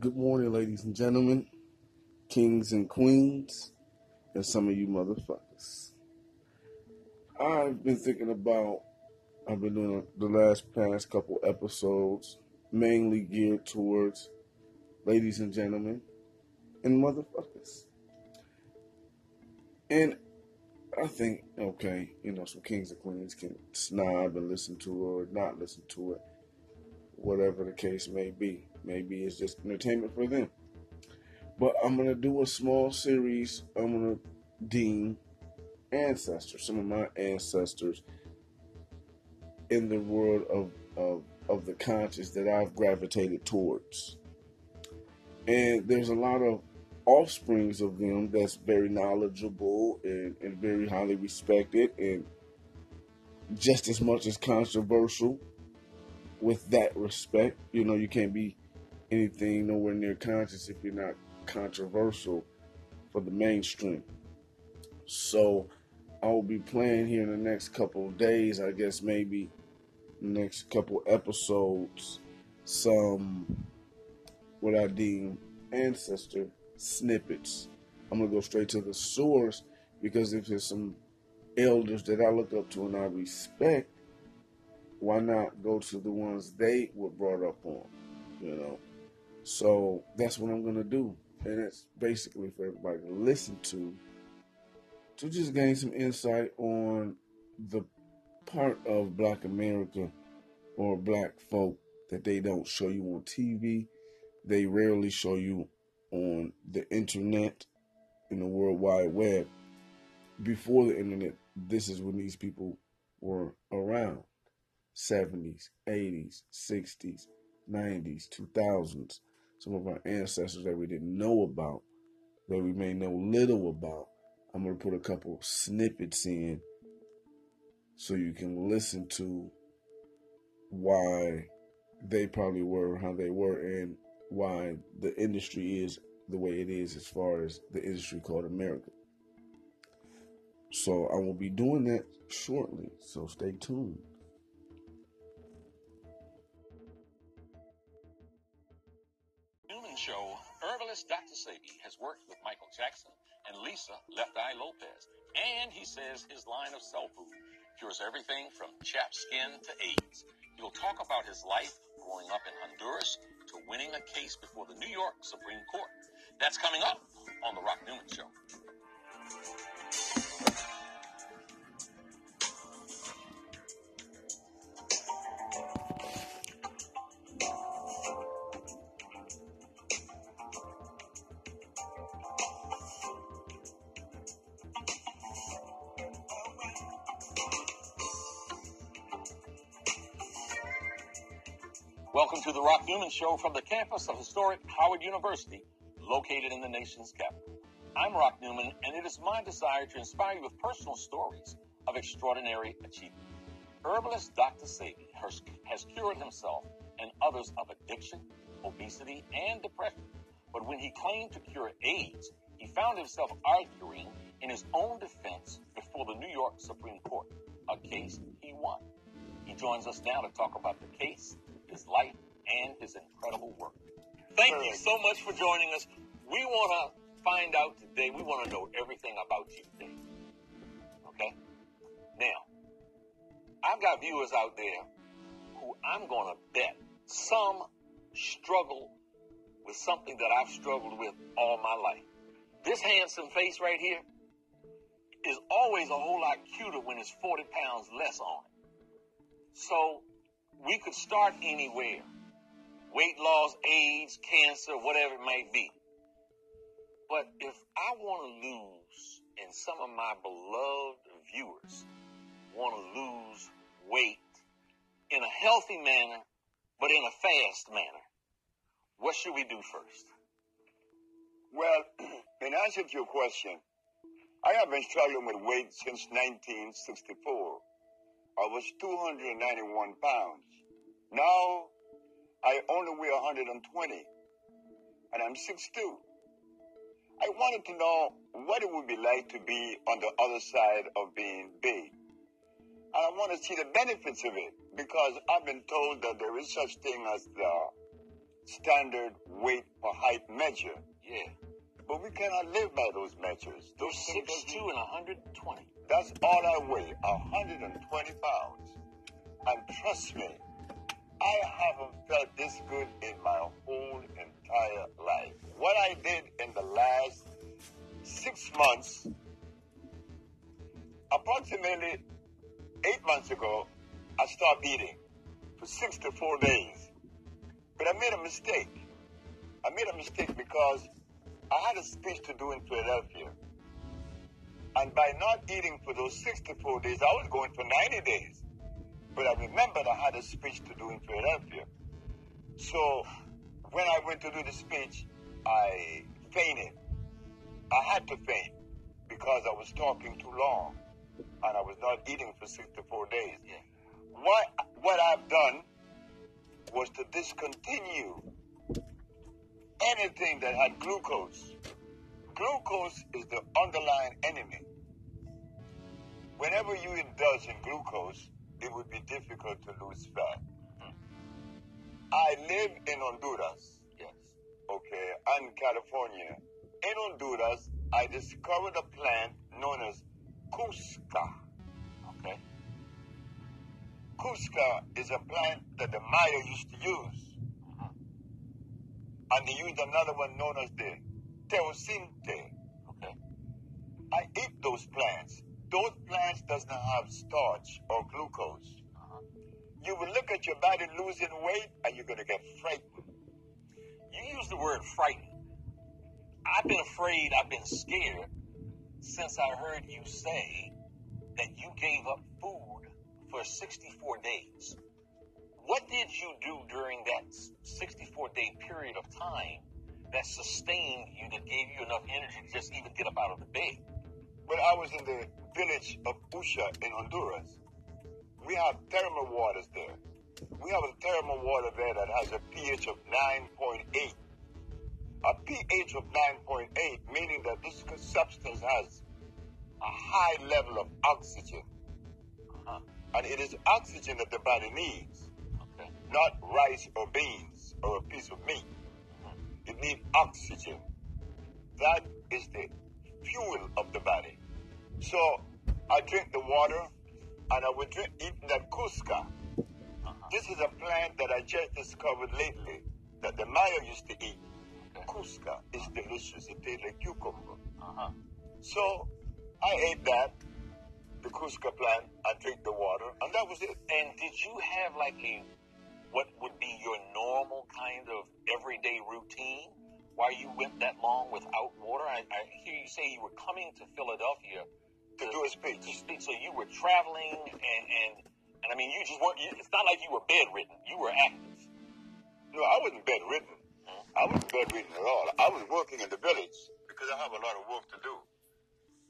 Good morning, ladies and gentlemen, kings and queens, and some of you motherfuckers. I've been thinking about, I've been doing the last past couple episodes mainly geared towards ladies and gentlemen and motherfuckers. And I think, okay, you know, some kings and queens can snob and listen to it or not listen to it, whatever the case may be. Maybe it's just entertainment for them. But I'm going to do a small series. I'm going to deem ancestors, some of my ancestors in the world of, of, of the conscious that I've gravitated towards. And there's a lot of offsprings of them that's very knowledgeable and, and very highly respected and just as much as controversial with that respect. You know, you can't be anything nowhere near conscious if you're not controversial for the mainstream. So I will be playing here in the next couple of days, I guess maybe next couple episodes, some what I deem ancestor snippets. I'm gonna go straight to the source because if there's some elders that I look up to and I respect, why not go to the ones they were brought up on? You know. So that's what I'm gonna do. And it's basically for everybody to listen to to just gain some insight on the part of black America or black folk that they don't show you on TV. They rarely show you on the internet in the World Wide Web. Before the internet, this is when these people were around 70s, 80s, 60s, 90s, 2000s. Some of our ancestors that we didn't know about, that we may know little about. I'm going to put a couple snippets in so you can listen to why they probably were how they were and why the industry is the way it is as far as the industry called America. So I will be doing that shortly, so stay tuned. Sebi has worked with Michael Jackson and Lisa Left Eye Lopes, and he says his line of cell food cures everything from chapped skin to AIDS. He'll talk about his life growing up in Honduras to winning a case before the New York Supreme Court. That's coming up on The Rock Newman Show. Newman Show from the campus of historic Howard University, located in the nation's capital. I'm Rock Newman, and it is my desire to inspire you with personal stories of extraordinary achievement. Herbalist Dr. Has, has cured himself and others of addiction, obesity, and depression. But when he claimed to cure AIDS, he found himself arguing in his own defense before the New York Supreme Court, a case he won. He joins us now to talk about the case, his life, and his incredible work. Thank you so much for joining us. We want to find out today, we want to know everything about you today. Okay? Now, I've got viewers out there who I'm going to bet some struggle with something that I've struggled with all my life. This handsome face right here is always a whole lot cuter when it's 40 pounds less on it. So we could start anywhere. Weight loss, AIDS, cancer, whatever it may be. But if I want to lose, and some of my beloved viewers want to lose weight in a healthy manner, but in a fast manner, what should we do first? Well, in answer to your question, I have been struggling with weight since 1964. I was 291 pounds. Now I only weigh 120, and I'm 6'2". I wanted to know what it would be like to be on the other side of being big. And I want to see the benefits of it because I've been told that there is such thing as the standard weight per height measure. Yeah. But we cannot live by those measures. Those things six two and 120. That's all I weigh, 120 pounds. And trust me, I haven't felt this good in my whole entire life. What I did in the last six months, approximately eight months ago, I stopped eating for 64 days. But I made a mistake. I made a mistake because I had a speech to do in Philadelphia. And by not eating for those 64 days, I was going for 90 days. But I remembered I had a speech to do in Philadelphia. So when I went to do the speech, I fainted. I had to faint because I was talking too long and I was not eating for 64 days. Yeah. What, what I've done was to discontinue anything that had glucose. Glucose is the underlying enemy. Whenever you indulge in glucose, it would be difficult to lose fat. Hmm. I live in Honduras, Yes. okay, and California. In Honduras, I discovered a plant known as Cusca. Okay. Cusca is a plant that the Maya used to use. Mm-hmm. And they used another one known as the Teosinte. Okay. I eat those plants. Those plants does not have starch or glucose. Uh-huh. You will look at your body losing weight and you're gonna get frightened. You use the word frightened. I've been afraid, I've been scared since I heard you say that you gave up food for 64 days. What did you do during that 64 day period of time that sustained you, that gave you enough energy to just even get up out of the bed? When I was in the village of Usha in Honduras, we have thermal waters there. We have a thermal water there that has a pH of 9.8. A pH of 9.8 meaning that this substance has a high level of oxygen. Uh-huh. And it is oxygen that the body needs, Okay. not rice or beans or a piece of meat. It needs oxygen. That is the fuel of the body. So I drink the water and I would drink eating that Cusca. Uh-huh. This is a plant that I just discovered lately that the Maya used to eat. Okay. Cusca is delicious. It tastes like cucumber. Uh-huh. So I ate that, the Cusca plant, I drink the water, and that was it. And did you have like a what would be your normal kind of everyday routine while you went that long without water? I, I hear you say you were coming to Philadelphia To do a to speech. speak, so you were traveling, and and and I mean, you just weren't. you- It's not like you were bedridden. You were active. No, I wasn't bedridden. Hmm? I wasn't bedridden at all. I was working in the village because I have a lot of work to do.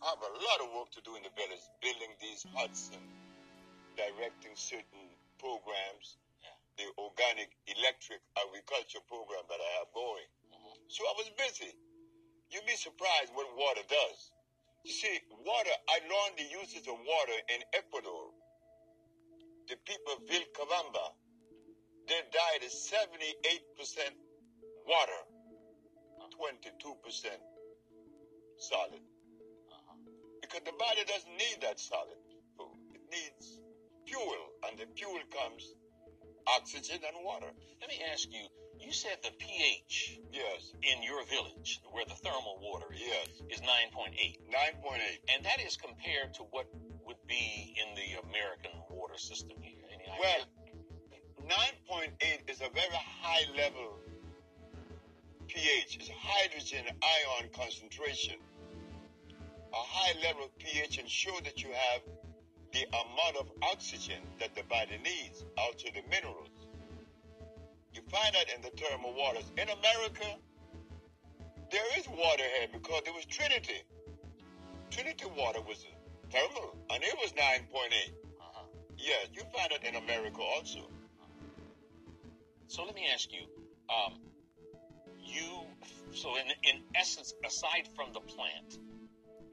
I have a lot of work to do in the village, building these huts and directing certain programs, the organic electric agriculture program that I have going. Mm-hmm. So I was busy. You'd be surprised what water does. You see, water, I learned the uses of water in Ecuador. The people of Vilcabamba, their diet is 78% water, 22% solid. Uh-huh. Because the body doesn't need that solid food. It needs fuel, and the fuel comes oxygen and water. Let me ask you. You said the pH Yes, in your village, where the thermal water is, yes. is 9.8, 9.8. and that is compared to what would be in the American water system here. Any idea? Well, 9.8 is a very high level pH. It's hydrogen ion concentration. A high level pH ensure that you have the amount of oxygen that the body needs, also the minerals. You find that in the thermal waters. In America, there is water here because there was Trinity. Trinity water was thermal, and it was 9.8. uh-huh. Yes, you find it in America also. So let me ask you, um, you, so in, in essence, aside from the plant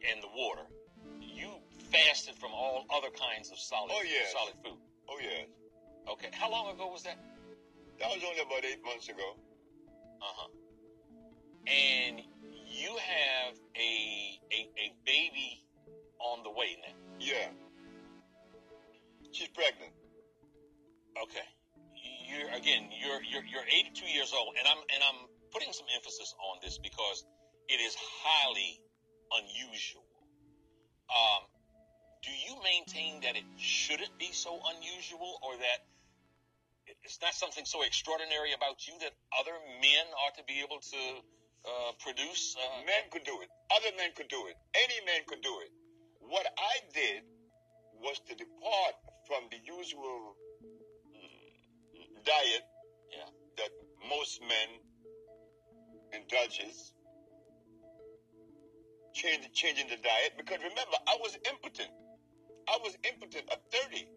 and the water, you fasted from all other kinds of solid, Oh, yes. solid food. Oh, yes. Okay. How long ago was that? That was only about eight months ago. Uh huh. And you have a, a a baby on the way now. Yeah. She's pregnant. Okay. You're again. You're you're you're 82 years old, and I'm and I'm putting some emphasis on this because it is highly unusual. Um, do you maintain that it shouldn't be so unusual, or that it's not something so extraordinary about you that other men ought to be able to uh, produce? Uh, Men could do it. Other men could do it. Any man could do it. What I did was to depart from the usual mm, diet Yeah. that most men indulges. Change, changing the diet because remember I was impotent. I was impotent at 30.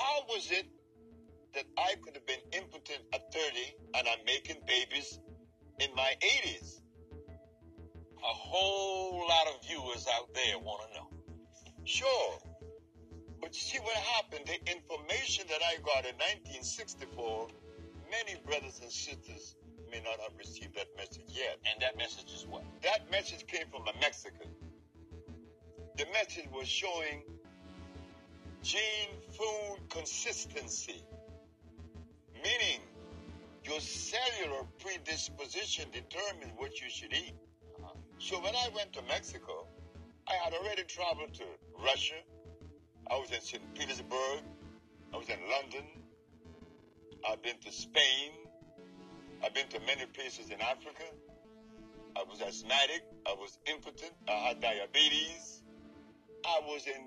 How was it that I could have been impotent at 30 and I'm making babies in my 80s? A whole lot of viewers out there want to know. Sure. But you see what happened? The information that I got in 1964, many brothers and sisters may not have received that message yet. And that message is what? That message came from a Mexican. The message was showing gene food consistency, meaning your cellular predisposition determines what you should eat. Uh-huh. So when I went to Mexico, I had already traveled to Russia. I was in St. Petersburg. I was in London. I've been to Spain. I've been to many places in Africa. I was asthmatic. I was impotent. I had diabetes. I was in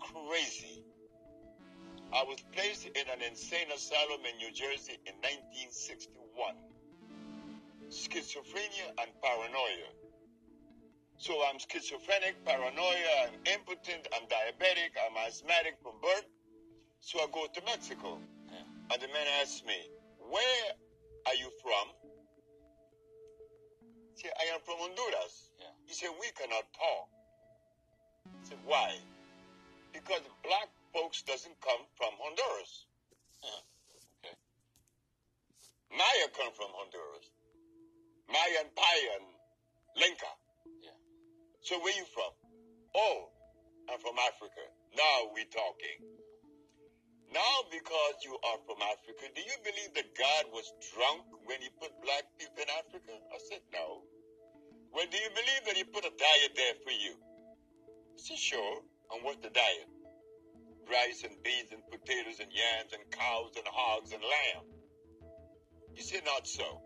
crazy. I was placed in an insane asylum in New Jersey in 1961. Schizophrenia and paranoia. So I'm schizophrenic, paranoia, I'm impotent, I'm diabetic, I'm asthmatic from birth. So I go to Mexico. Yeah. And the man asks me, Where are you from? I say, I am from Honduras. Yeah. He said, We cannot talk. I said, Why? Because black folks doesn't come from Honduras. Huh. Okay. Maya come from Honduras. Maya and Paya and Lenca. Yeah. So where you from? Oh, I'm from Africa. Now we talking. Now because you are from Africa, do you believe that God was drunk when he put black people in Africa? I said no. Well, do you believe that he put a diet there for you? I said sure. And what's the diet? Rice and beans and potatoes and yams and cows and hogs and lamb. You see, not so.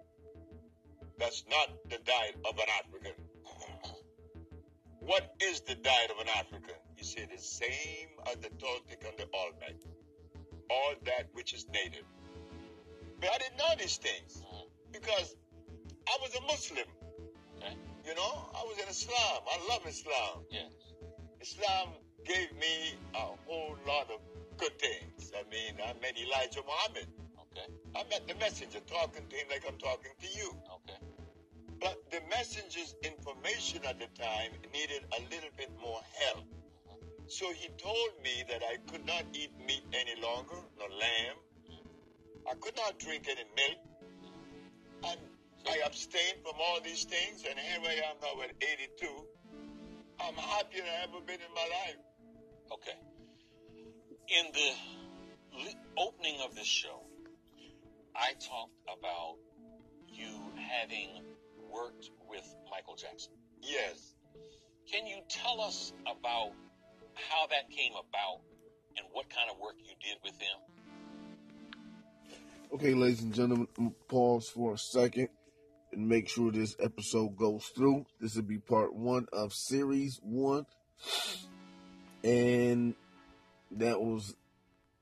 That's not the diet of an African. What is the diet of an African? He said the same as the Toltec and the Olmec. All that which is native. But I didn't know these things because I was a Muslim. Okay. You know, I was in Islam. I love Islam. Yes. Islam gave me a whole lot of good things. I mean, I met Elijah Muhammad. Okay. I met the messenger talking to him like I'm talking to you. Okay. But the messenger's information at the time needed a little bit more help. Mm-hmm. So he told me that I could not eat meat any longer, no lamb. I could not drink any milk. Mm-hmm. And I abstained from all these things, and here I am now at 82. I'm happier than I've ever been in my life. Okay. In the opening of this show, I talked about you having worked with Michael Jackson. Yes. Can you tell us about how that came about and what kind of work you did with him? Okay, ladies and gentlemen, I'm pause for a second and make sure this episode goes through. This will be part one of series one. And that was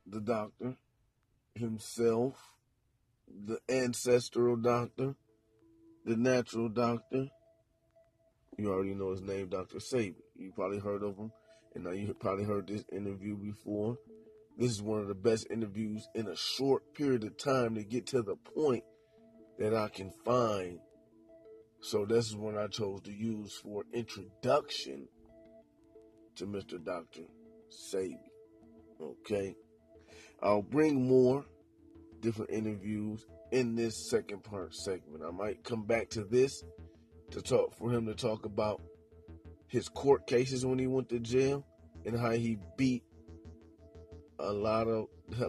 the doctor himself, the ancestral doctor, the natural doctor. You already know his name, Dr. Sebi. You probably heard of him. And now you probably heard this interview before. This is one of the best interviews in a short period of time to get to the point that I can find. So this is one I chose to use for introduction to Mr. Dr. Sebi. Okay. I'll bring more different interviews in this second part segment. I might come back to this to talk for him to talk about his court cases when he went to jail and how he beat a lot of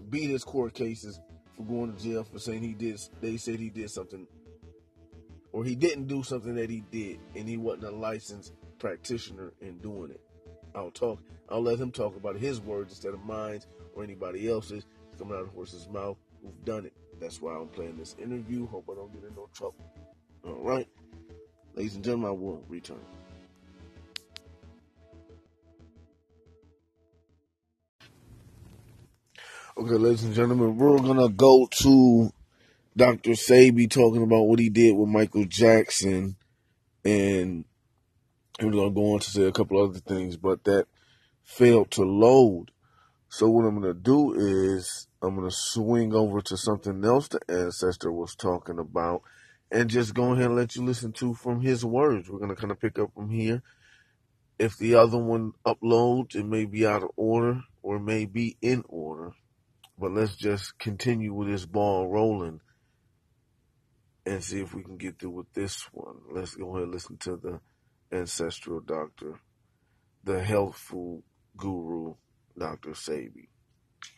beat his court cases for going to jail for saying he did they said he did something or he didn't do something that he did and he wasn't a licensed practitioner in doing it. I'll talk I'll let him talk about his words instead of mine or anybody else's coming out of horse's mouth who've done it. That's why I'm playing this interview. Hope I don't get in no trouble. All right. Ladies and gentlemen, I will return. Okay, ladies and gentlemen, we're gonna go to Dr. Sebi talking about what he did with Michael Jackson, and we're gonna go on to say a couple other things, but that failed to load. So what I'm gonna do is I'm gonna swing over to something else the ancestor was talking about, and just go ahead and let you listen to from his words. We're gonna kind of pick up from here. If the other one uploads, it may be out of order or may be in order. But let's just continue with this ball rolling and see if we can get through with this one. Let's go ahead and listen to the ancestral doctor, the health food guru, Dr. Sebi.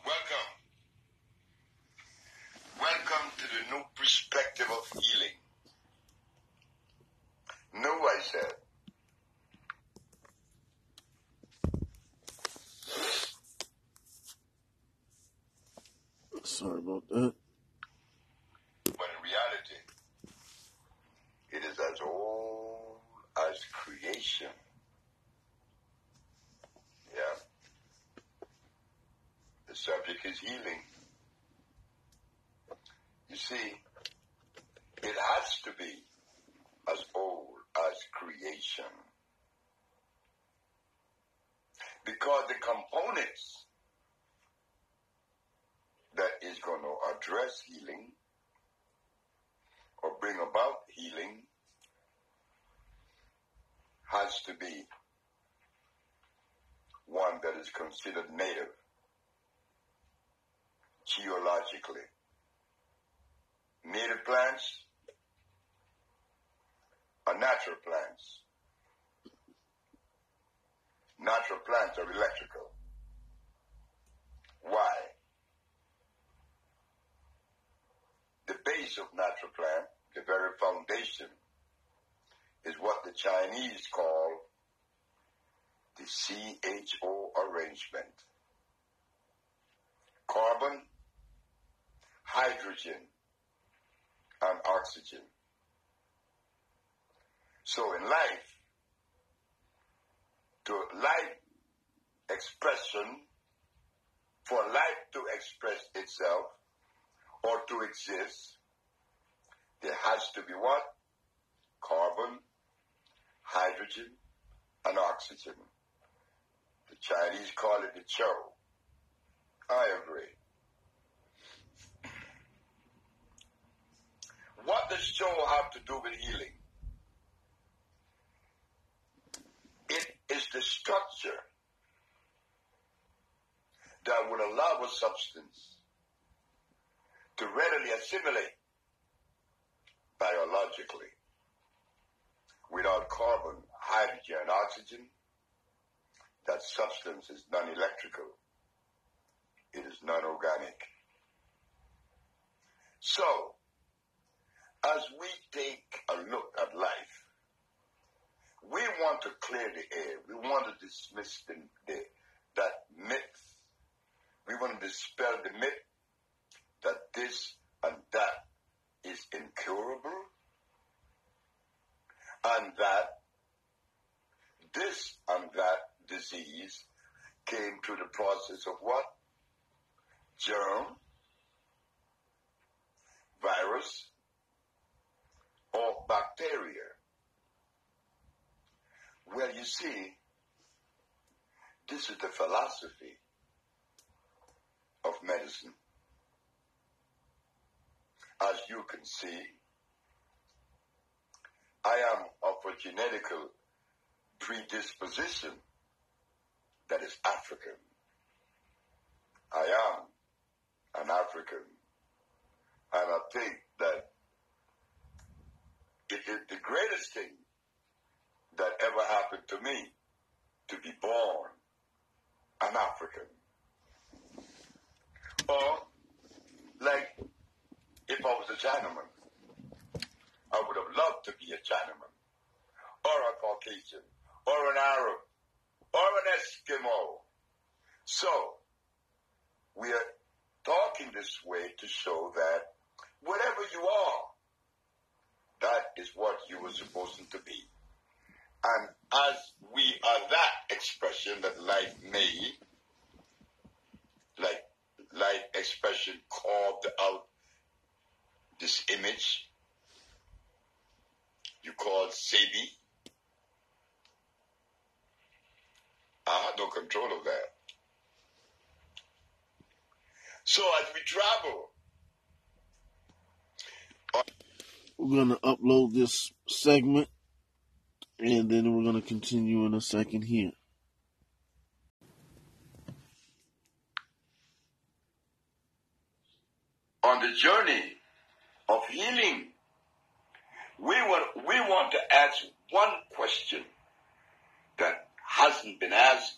Welcome. Welcome to the new perspective of healing. No, I said. Sorry about that. But in reality, it is as old as creation. Yeah. The subject is healing. You see, it has to be as old as creation. Because the components that is going healing or bring about healing has to be one that is considered native geologically. Native plants are natural plants. Natural plants are electrical. Why? Of natural plant, the very foundation, is what the Chinese call the CHO arrangement. Carbon, hydrogen, and oxygen. So in life, to life expression, for life to express itself or to exist, there has to be what? Carbon, hydrogen, and oxygen. The Chinese call it the Cho. I agree. What does Cho have to do with healing? It is the structure that would allow a substance to readily assimilate biologically without carbon, hydrogen, and oxygen. That substance is non-electrical. It is non-organic. So, as we take a look at life, we want to clear the air. We want to dismiss the, the, that myth. We want to dispel the myth that this and that is incurable and that this and that disease came through the process of what? Germ, virus, or bacteria. Well, you see, this is the philosophy of medicine. As you can see, I am of a genetical predisposition that is African. think that it is the greatest thing that ever happened to me to be born an African. Or, like, if I was a Chinaman, I would have loved to be a Chinaman, or a Caucasian, or an Arab, or an Eskimo. So, we are talking this way to show that whatever you are, that is what you were supposed to be. And as we are that expression that life made, like light expression carved out this image you called Sebi. I had no control of that. So as we travel, We're going to upload this segment and then we're going to continue in a second here. on the journey of healing, we want, we want to ask one question that hasn't been asked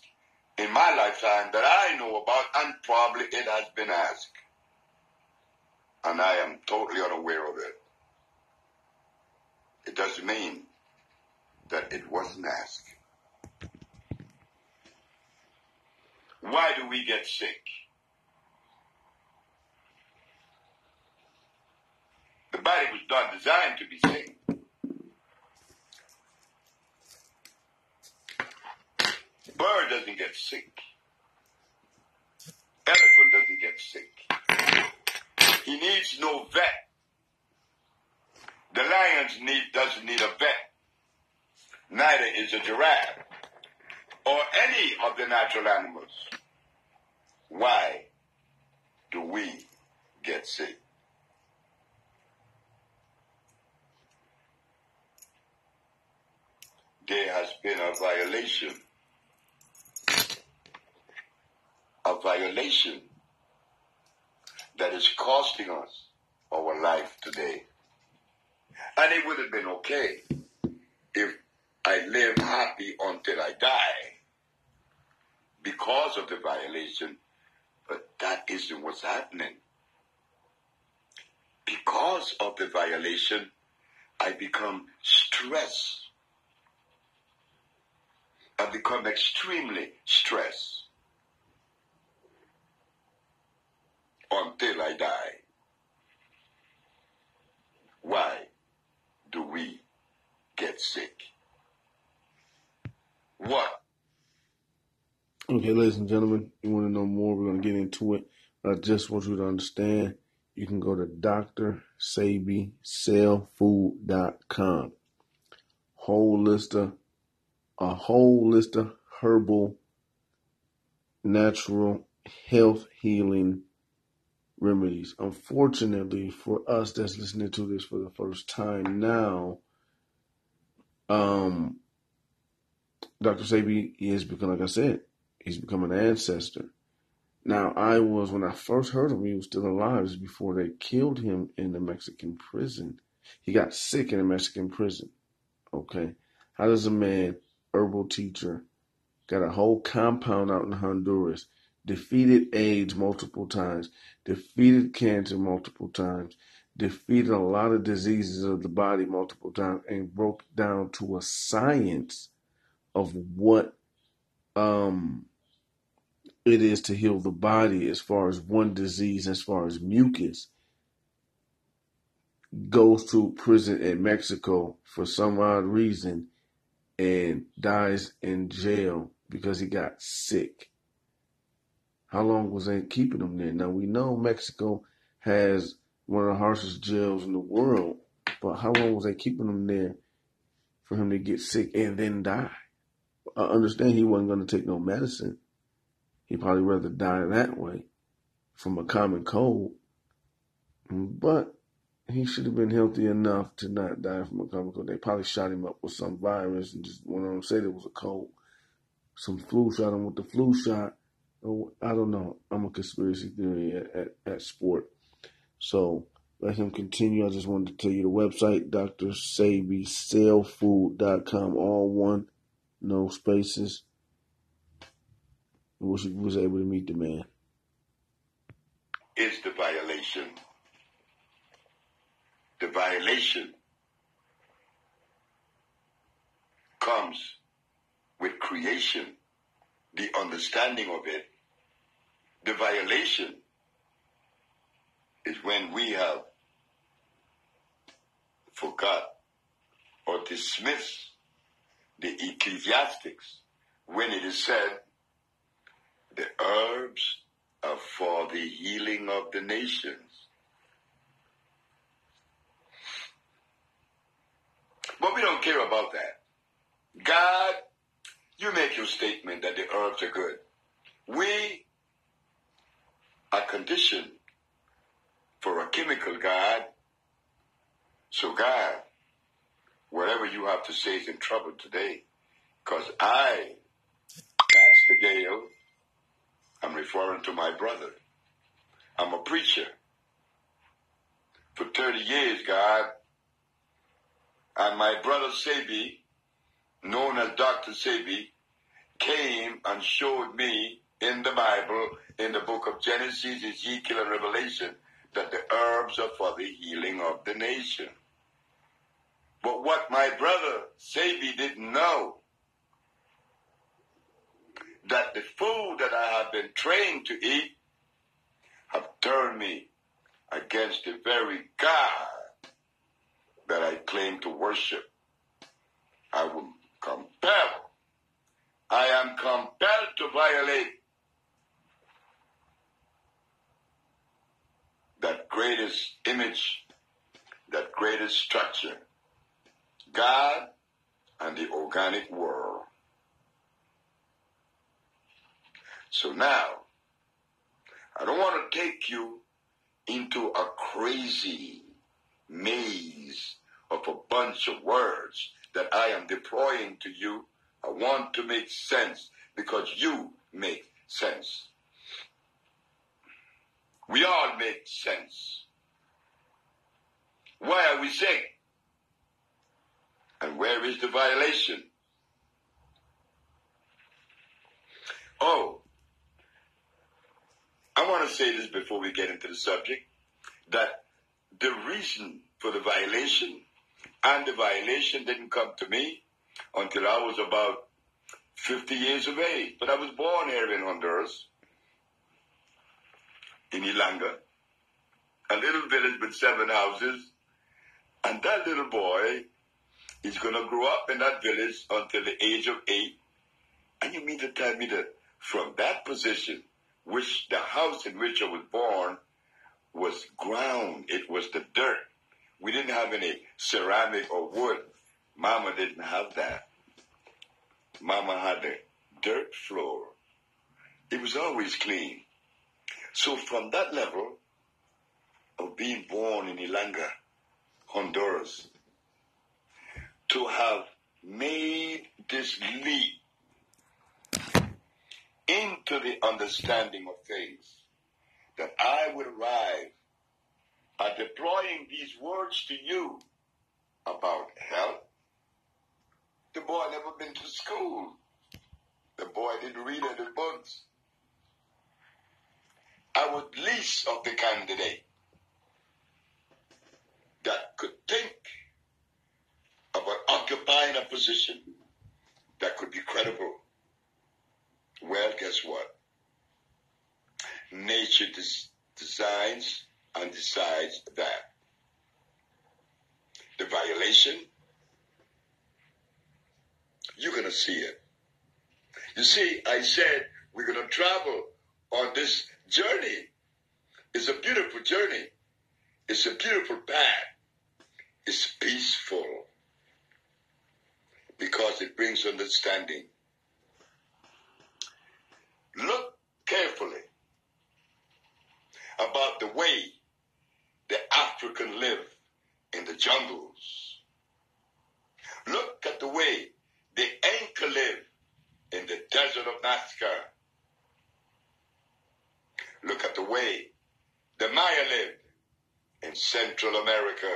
in my lifetime that I know about, and probably it has been asked. And I am totally unaware of it. It doesn't mean that it wasn't asked. Why do we get sick? The body was not designed to be sick. Bird doesn't get sick. Elephant doesn't get sick. He needs no vet. The lions need doesn't need a vet. Neither is a giraffe or any of the natural animals. Why do we get sick? There has been a violation. A violation that is costing us our life today. And it would have been okay if I live happy until I die because of the violation, but that isn't what's happening. Because of the violation, I become stressed. I become extremely stressed until I die. Why do we get sick? What? Okay, ladies and gentlemen, you want to know more? We're going to get into it. I just want you to understand you can go to drsabycellfood.com. Whole list of a whole list of herbal, natural health healing remedies. Unfortunately, for us that's listening to this for the first time now, um, Dr. Sebi is become, like I said, he's become an ancestor. Now, I was, when I first heard of him, he was still alive. Was before they killed him in the Mexican prison. He got sick in a Mexican prison. Okay. How does a man, herbal teacher, got a whole compound out in Honduras, defeated AIDS multiple times, defeated cancer multiple times, defeated a lot of diseases of the body multiple times, and broke down to a science of what um it is to heal the body as far as one disease, as far as mucus, goes to prison in Mexico for some odd reason and dies in jail because he got sick. How long was they keeping him there? Now we know Mexico has one of the harshest jails in the world, but how long was they keeping him there for him to get sick and then die? I understand he wasn't going to take no medicine. He'd probably rather die that way from a common cold. But he should have been healthy enough to not die from a common cold. They probably shot him up with some virus and just went on and said it was a cold. Some flu shot him with the flu shot. Oh, I don't know. I'm a conspiracy theory at, at, at sport. So let him continue. I just wanted to tell you the website, Dr. Sebi, cellfood.com, all one, no spaces. Was, was able to meet the man. Is the violation. The violation comes with creation, the understanding of it. The violation is when we have forgot or dismiss the ecclesiastics when it is said the herbs are for the healing of the nations. But we don't care about that. God, you make your statement that the herbs are good. We are condition for a chemical God. So, God, whatever you have to say is in trouble today. Because I, Pastor Gale, I'm referring to my brother. I'm a preacher. For 30 years, God, and my brother Sebi, known as Dr. Sebi, came and showed me in the Bible, in the book of Genesis, Ezekiel, and Revelation, that the herbs are for the healing of the nation. But what my brother Sebi didn't know, that the food that I have been trained to eat have turned me against the very God that I claim to worship. I will compel. I am compelled to violate that greatest image, that greatest structure, God and the organic world. So now, I don't want to take you into a crazy maze of a bunch of words that I am deploying to you. I want to make sense because you make sense. We all make sense. Why are we sick? And where is the violation? Oh, I want to say this before we get into the subject that the reason for the violation and the violation didn't come to me until I was about 50 years of age. But I was born here in Honduras in Ilanga, a little village with seven houses. And that little boy is going to grow up in that village until the age of eight. And you mean to tell me that from that position, which the house in which I was born was ground, it was the dirt. We didn't have any ceramic or wood. Mama didn't have that. Mama had a dirt floor. It was always clean. So from that level of being born in Ilanga, Honduras, to have made this leap into the understanding of things, that I would arrive at deploying these words to you about health. The boy never been to school. The boy didn't read any books. I was least of the candidate that could think about occupying a position that could be credible. Well, guess what? Nature des- designs and decides that the violation, you're going to see it. You see, I said we're going to travel on this journey. It's a beautiful journey. It's a beautiful path. It's peaceful because it brings understanding. Look carefully about the way the African live in the jungles. Look at the way the Inca live in the desert of Nazca. Look at the way the Maya lived in Central America.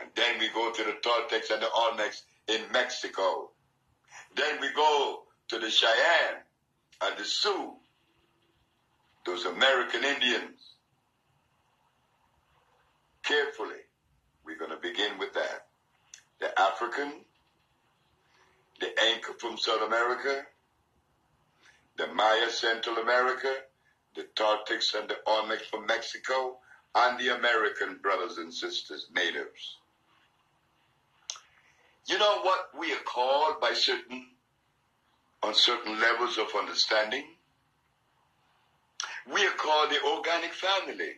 And then we go to the Toltecs and the Olmecs in Mexico. Then we go to the Cheyenne and the Sioux, those American Indians. Carefully, we're going to begin with that. The African, the Inca from South America, the Maya Central America, the Toltecs and the Olmecs from Mexico, and the American brothers and sisters, natives. You know what we are called by certain, on certain levels of understanding? We are called the organic family.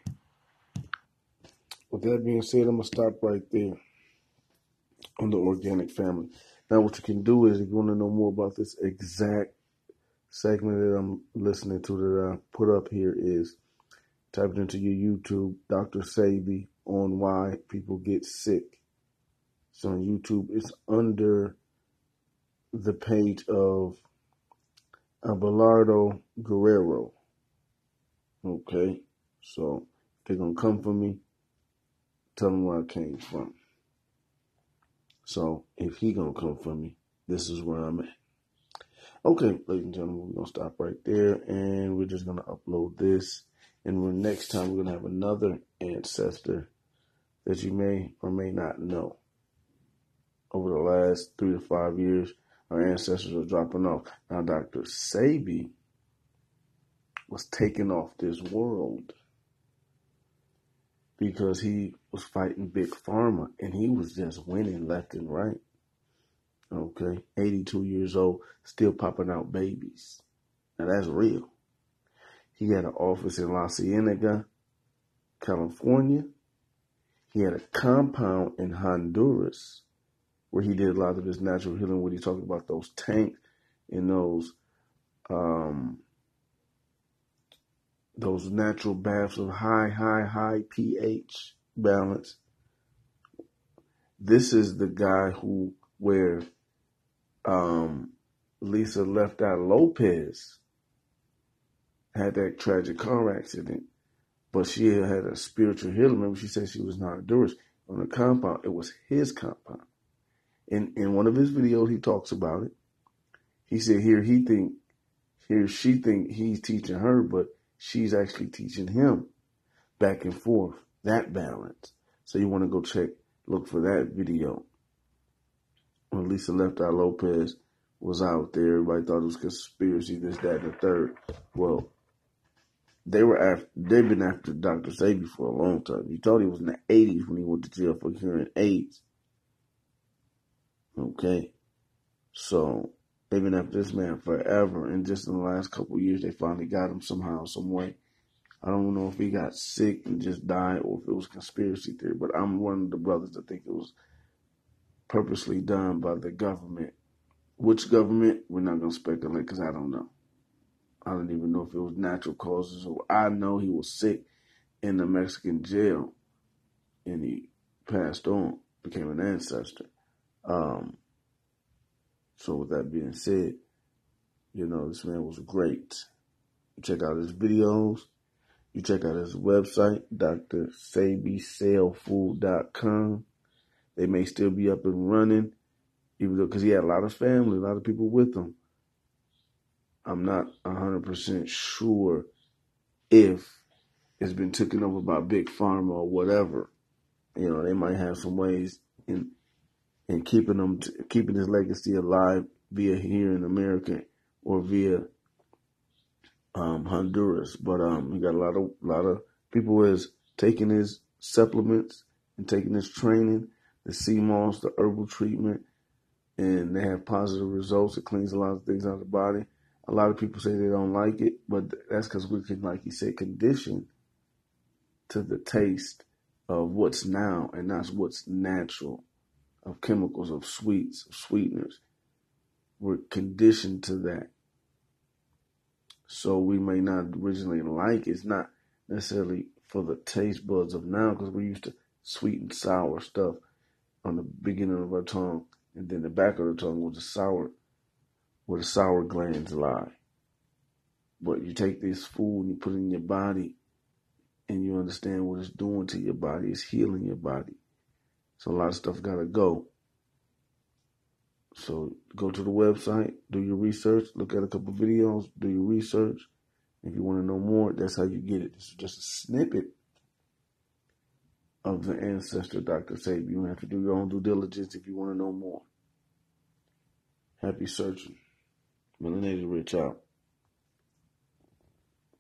With that being said, I'm gonna stop right there on the organic family. Now, what you can do is, if you want to know more about this exact segment that I'm listening to that I put up here, is type it into your YouTube, Dr. Sebi, on why people get sick. So on YouTube, it's under the page of Abelardo Guerrero. Okay, so they're gonna come for me. Tell them where I came from. So if he gonna come for me, this is where I'm at. Okay, ladies and gentlemen, we're gonna stop right there, and we're just gonna upload this. And we're, next time we're gonna have another ancestor that you may or may not know. Over the last three to five years, our ancestors are dropping off. Now, Dr. Sebi was taken off this world because he was fighting Big Pharma and he was just winning left and right. Okay, 82 years old, still popping out babies. Now that's real. He had an office in La Cienega, California. He had a compound in Honduras where he did a lot of his natural healing, where he talked about those tanks and those um, those natural baths of high, high, high pH balance. This is the guy who where um, Lisa Left Eye Lopes had that tragic car accident, but she had a spiritual healing. Remember, she said she was not a Honduras on the compound. It was his compound. In in one of his videos, he talks about it. He said here he think here she think he's teaching her, but she's actually teaching him back and forth that balance. So you want to go check, look for that video. When Lisa Left Eye Lopes was out there, everybody thought it was conspiracy, this, that, and the third. Well, they were after, they've been after Dr. Sebi for a long time. You thought he was in the 80s when he went to jail for curing AIDS. Okay. So they've been after this man forever. And just in the last couple years, they finally got him somehow, some way. I don't know if he got sick and just died or if it was conspiracy theory, but I'm one of the brothers that think it was purposely done by the government. Which government? We're not going to speculate because I don't know. I don't even know if it was natural causes. Or I know he was sick in the Mexican jail and he passed on, became an ancestor. Um, so with that being said, you know, this man was great. Check out his videos. You check out his website, drsebiscellfood.com. They may still be up and running, even though, because he had a lot of family, a lot of people with him. I'm not 100% sure if it's been taken over by Big Pharma or whatever. You know, they might have some ways in in keeping them, keeping his legacy alive via here in America or via um, Honduras. But um, he got a lot of lot of people is taking his supplements and taking his training, the sea moss, the herbal treatment, and they have positive results. It cleans a lot of things out of the body. A lot of people say they don't like it, but that's because we can, like you said, condition to the taste of what's now and not what's natural, of chemicals, of sweets, of sweeteners. We're conditioned to that. So we may not originally like it. It's not necessarily for the taste buds of now because we're used to sweet and sour stuff on the beginning of our tongue and then the back of the tongue with the sour where the sour glands lie. But you take this food and you put it in your body and you understand what it's doing to your body. It's healing your body. So a lot of stuff got to go. So go to the website, do your research, look at a couple videos, do your research. If you want to know more, that's how you get it. This is just a snippet of the ancestor Dr. Sebi. You have to do your own due diligence if you want to know more. Happy searching. Melanated Rich out.